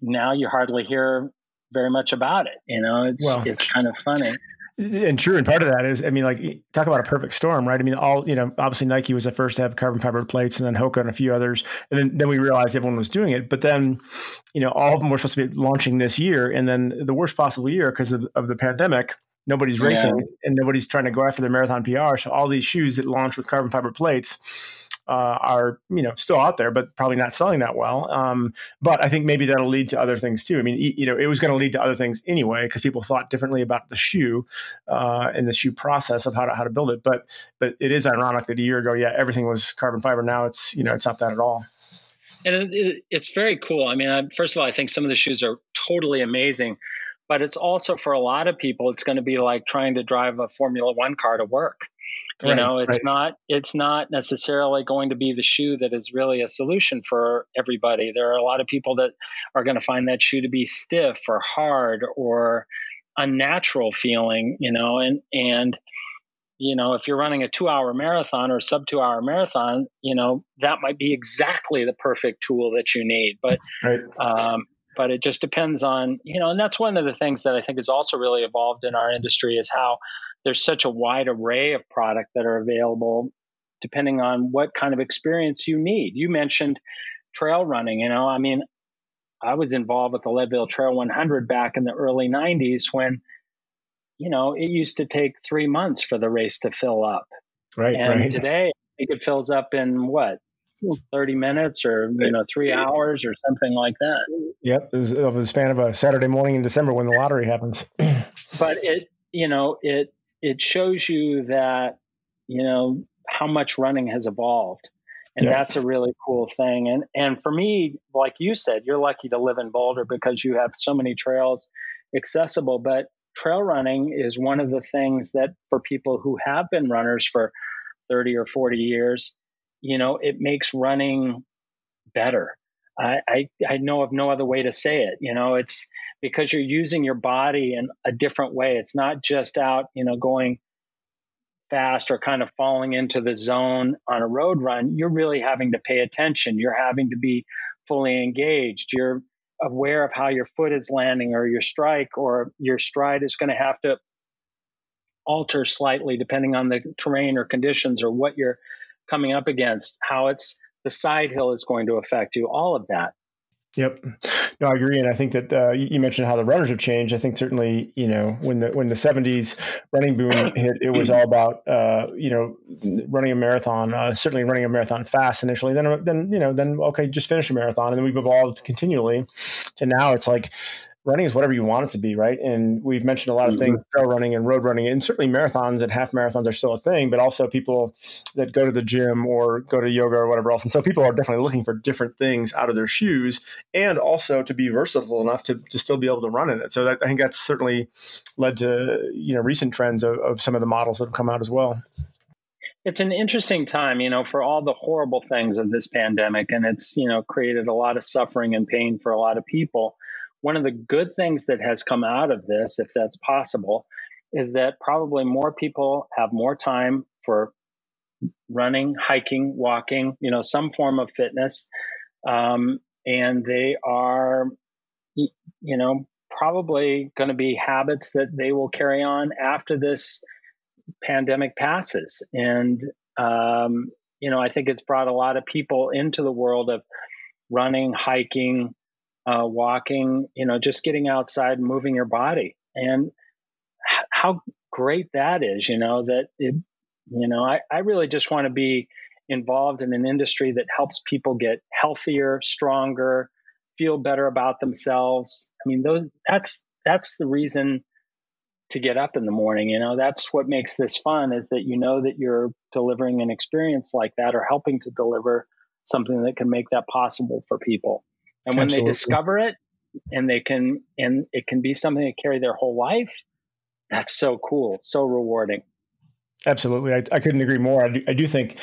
now you hardly hear very much about it. You know, it's well, it's kind of funny. And true, and part of that is, I mean, like talk about a perfect storm, right? I mean, all you know, obviously Nike was the first to have carbon fiber plates, and then Hoka and a few others, and then then we realized everyone was doing it. But then, you know, all of them were supposed to be launching this year, and then the worst possible year because of, of the pandemic, nobody's racing yeah. and nobody's trying to go after their marathon PR. So all these shoes that launch with carbon fiber plates uh, are you know still out there, but probably not selling that well. Um, but I think maybe that'll lead to other things too. I mean, you know, it was going to lead to other things anyway because people thought differently about the shoe uh, and the shoe process of how to how to build it. But but it is ironic that a year ago, yeah, everything was carbon fiber. Now it's you know it's not that at all. And it, it, it's very cool. I mean, I, first of all, I think some of the shoes are totally amazing but it's also for a lot of people it's going to be like trying to drive a formula one car to work you right, know it's right. not it's not necessarily going to be the shoe that is really a solution for everybody there are a lot of people that are going to find that shoe to be stiff or hard or unnatural feeling you know and and you know if you're running a two hour marathon or sub two hour marathon you know that might be exactly the perfect tool that you need but right. um, but it just depends on you know and that's one of the things that i think has also really evolved in our industry is how there's such a wide array of product that are available depending on what kind of experience you need. You mentioned trail running, you know, I mean, I was involved with the Leadville Trail 100 back in the early 90s when, you know, it used to take three months for the race to fill up. Right. And right. today, I think it fills up in what, 30 minutes or, you know, three hours or something like that. Yep. of the span of a Saturday morning in December when the lottery happens. but it, you know, it, it shows you that you know how much running has evolved and yeah. that's a really cool thing and and for me like you said you're lucky to live in boulder because you have so many trails accessible but trail running is one of the things that for people who have been runners for 30 or 40 years you know it makes running better I, I, I know of no other way to say it. You know, it's because you're using your body in a different way. It's not just out, you know, going fast or kind of falling into the zone on a road run. You're really having to pay attention. You're having to be fully engaged. You're aware of how your foot is landing or your strike or your stride is going to have to alter slightly depending on the terrain or conditions or what you're coming up against, how it's the side hill is going to affect you, all of that. Yep, no, I agree, and I think that uh, you mentioned how the runners have changed. I think certainly, you know, when the when the '70s running boom hit, it was all about uh, you know running a marathon. Uh, certainly, running a marathon fast initially. Then, then you know, then okay, just finish a marathon, and then we've evolved continually to now. It's like running is whatever you want it to be, right? And we've mentioned a lot of things, mm-hmm. trail running and road running, and certainly marathons and half marathons are still a thing, but also people that go to the gym or go to yoga or whatever else. And so people are definitely looking for different things out of their shoes and also to be versatile enough to, to still be able to run in it. So that, I think that's certainly led to, you know, recent trends of, of some of the models that have come out as well it's an interesting time, you know, for all the horrible things of this pandemic, and it's you know created a lot of suffering and pain for a lot of people one of the good things that has come out of this, if that's possible, is that probably more people have more time for running, hiking, walking, you know, some form of fitness. Um, and they are, you know, probably going to be habits that they will carry on after this pandemic passes. And, um, you know, I think it's brought a lot of people into the world of running, hiking, uh, walking, you know, just getting outside moving your body. And h- how great that is, you know, that it, you know, I, I really just want to be involved in an industry that helps people get healthier, stronger, feel better about themselves. I mean, those that's that's the reason to get up in the morning. You know, that's what makes this fun is that you know that you're delivering an experience like that or helping to deliver something that can make that possible for people. And when Absolutely. they discover it and they can and it can be something to carry their whole life, that's so cool, so rewarding. Absolutely, I, I, couldn't agree more. I do, I do, think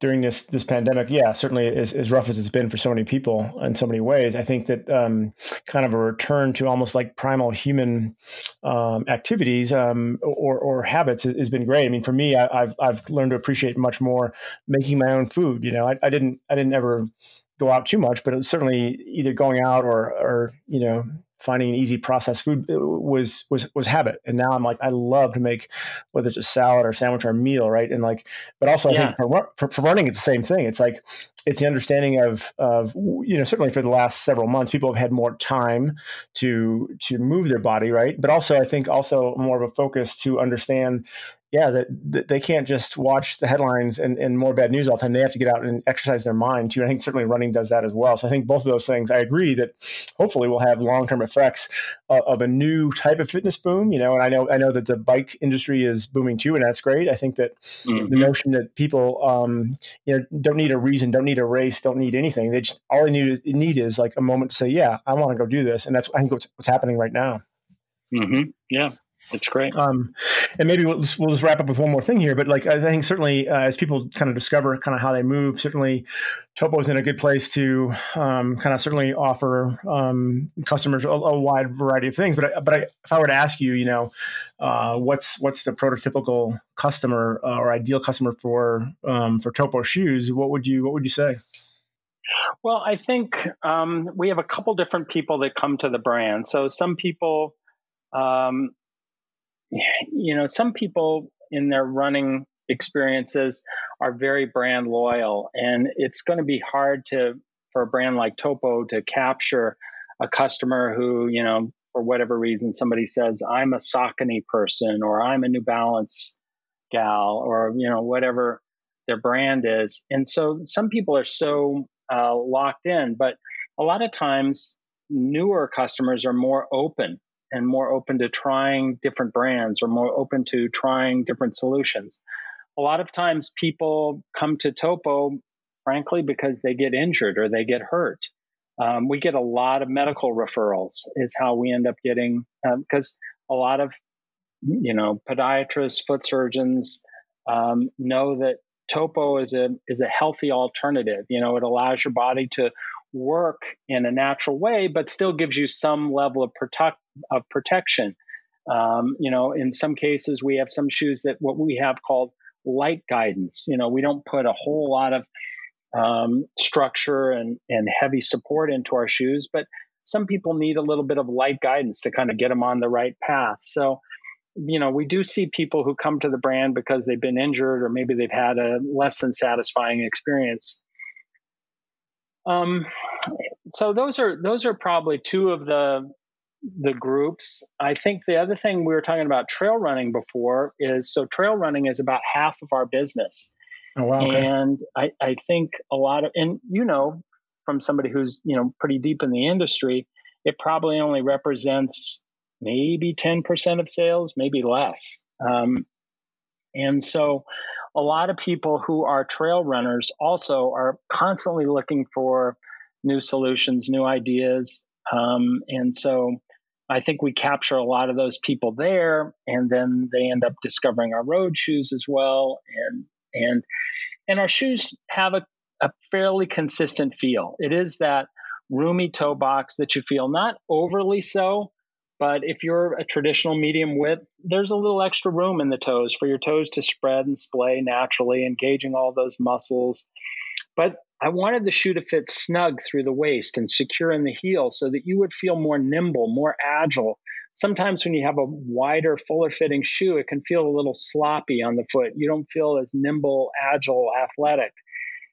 during this this pandemic, yeah, certainly as, as rough as it's been for so many people in so many ways, I think that um, kind of a return to almost like primal human um, activities um, or, or habits has been great. I mean, for me, I, have I've learned to appreciate much more making my own food. You know, I, I didn't I didn't ever go out too much, but it was certainly either going out or or you know finding an easy processed food uh, was was was habit. And now i'm like i love to make whether it's a salad or sandwich or a meal right? And like but also yeah. i think for, for, for, running it's the same thing. It's like it's the understanding of of you know certainly for the last several months people have had more time to to move their body right? But also i think also more of a focus to understand yeah, that, that, they can't just watch the headlines and, and more bad news all the time. They have to get out and exercise their mind too. I think certainly running does that as well. So I think both of those things, I agree that hopefully will have long term effects of, of, a new type of fitness boom. You know, and I know I know that the bike industry is booming too, and that's great. I think that mm-hmm. the notion that people, um, you know, don't need a reason, don't need a race, don't need anything. They just all they need, need is like a moment to say, yeah, I want to go do this, and that's I think what's, what's happening right now. Mm-hmm. Yeah, that's great. Um, and maybe we'll just, we'll just wrap up with one more thing here. But like I think certainly uh, as people kind of discover kind of how they move, certainly Topo is in a good place to um, kind of certainly offer um, customers a, a, wide variety of things. But I, but I, if I were to ask you, you know, uh, what's what's the prototypical customer uh, or ideal customer for um, for Topo shoes? What would you what would you say? Well, I think um, we have a couple different people that come to the brand. So some people um, you know, some people in their running experiences are very brand loyal, and it's going to be hard to for a brand like Topo to capture a customer who, you know, for whatever reason, somebody says, "I'm a Saucony person," or "I'm a New Balance gal," or you know, whatever their brand is. And so, some people are so uh, locked in, but a lot of times, newer customers are more open and more open to trying different brands or more open to trying different solutions. A lot of times people come to Topo, frankly, because they get injured or they get hurt. Um, we get a lot of medical referrals, is how we end up getting, because um, a lot of, you know, podiatrists, foot surgeons um, know that Topo is a is a healthy alternative. You know, it allows your body to work in a natural way, but still gives you some level of protect of protection. Um, you know, in some cases, we have some shoes that what we have called light guidance. You know, we don't put a whole lot of um, structure and, and heavy support into our shoes, but some people need a little bit of light guidance to kind of get them on the right path. So, you know, we do see people who come to the brand because they've been injured or maybe they've had a less than satisfying experience. Um, so those are those are probably two of the the groups. I think the other thing we were talking about trail running before is so trail running is about half of our business. Oh, wow, okay. And I, I think a lot of, and you know, from somebody who's, you know, pretty deep in the industry, it probably only represents maybe 10% of sales, maybe less. Um, and so a lot of people who are trail runners also are constantly looking for new solutions, new ideas. Um, and so I think we capture a lot of those people there, and then they end up discovering our road shoes as well, and and and our shoes have a, a fairly consistent feel. It is that roomy toe box that you feel not overly so, but if you're a traditional medium width, there's a little extra room in the toes for your toes to spread and splay naturally, engaging all those muscles. But I wanted the shoe to fit snug through the waist and secure in the heel so that you would feel more nimble, more agile, sometimes when you have a wider, fuller fitting shoe, it can feel a little sloppy on the foot. You don't feel as nimble, agile, athletic.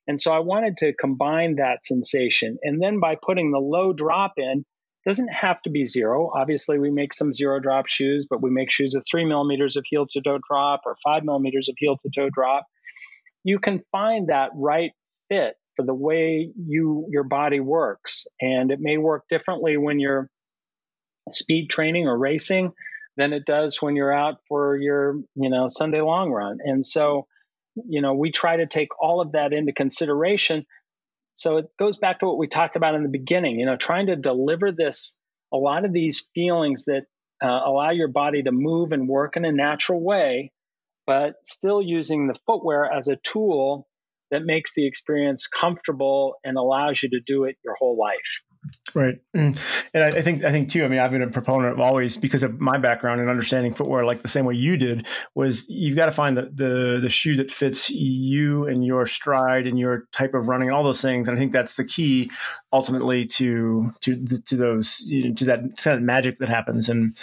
And so I wanted to combine that sensation. And then by putting the low drop in, doesn't have to be zero. Obviously, we make some zero drop shoes, but we make shoes with three millimeters of heel to toe drop or five millimeters of heel to toe drop. You can find that right fit for the way you your body works, and it may work differently when you're speed training or racing than it does when you're out for your you know Sunday long run. And so, you know, we try to take all of that into consideration so it goes back to what we talked about in the beginning, you know, trying to deliver this, a lot of these feelings that uh, allow your body to move and work in a natural way, but still using the footwear as a tool that makes the experience comfortable and allows you to do it your whole life. Right, mm. and I, think I think too. I mean, I've been a proponent of always because of my background and understanding footwear, like the same way you did. Was you've got to find the, the the shoe that fits you and your stride and your type of running and all those things. And I think that's the key ultimately to to to those you know, to that kind of magic that happens. And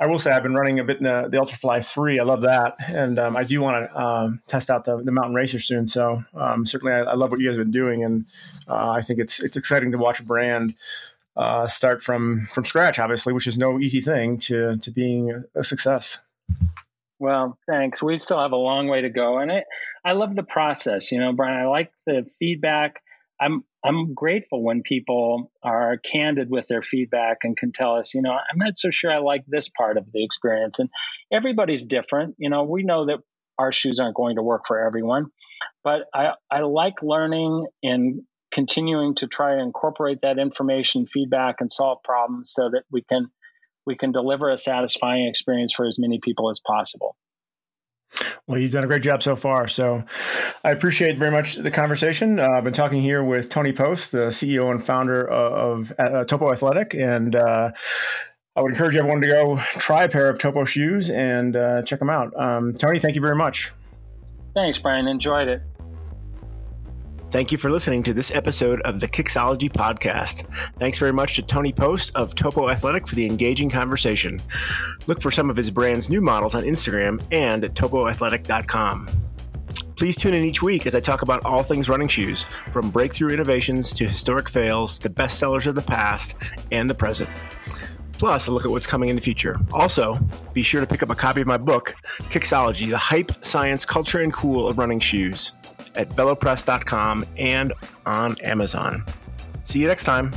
I will say I've been running a bit in the, the Ultrafly three. I love that, and um, I do want to um, test out the, the Mountain Racer soon. So um, certainly, I, I, love what you guys have been doing, and uh, I think it's it's exciting to watch a brand uh, start from from scratch, obviously, which is no easy thing to to being a success. Well, thanks. We still have a long way to go, and it. I love the process. You know, Brian. I like the feedback. I'm I'm grateful when people are candid with their feedback and can tell us, you know, I'm not so sure I like this part of the experience. And everybody's different. You know, we know that our shoes aren't going to work for everyone, but I I like learning and continuing to try to incorporate that information, feedback, and solve problems so that we can we can deliver a satisfying experience for as many people as possible. Well, you've done a great job so far. So I appreciate very much the conversation. Uh, I've been talking here with Tony Post, the CEO and founder of, of uh, Topo Athletic. And uh, I would encourage everyone to go try a pair of Topo shoes and uh, check them out. Um, Tony, thank you very much. Thanks, Brian. Enjoyed it. Thank you for listening to this episode of the Kicksology Podcast. Thanks very much to Tony Post of Topo Athletic for the engaging conversation. Look for some of his brand's new models on Instagram and at topoathletic.com. Please tune in each week as I talk about all things running shoes, from breakthrough innovations to historic fails to bestsellers of the past and the present. Plus, a look at what's coming in the future. Also, be sure to pick up a copy of my book, Kicksology The Hype, Science, Culture, and Cool of Running Shoes at bellopress.com and on Amazon. See you next time.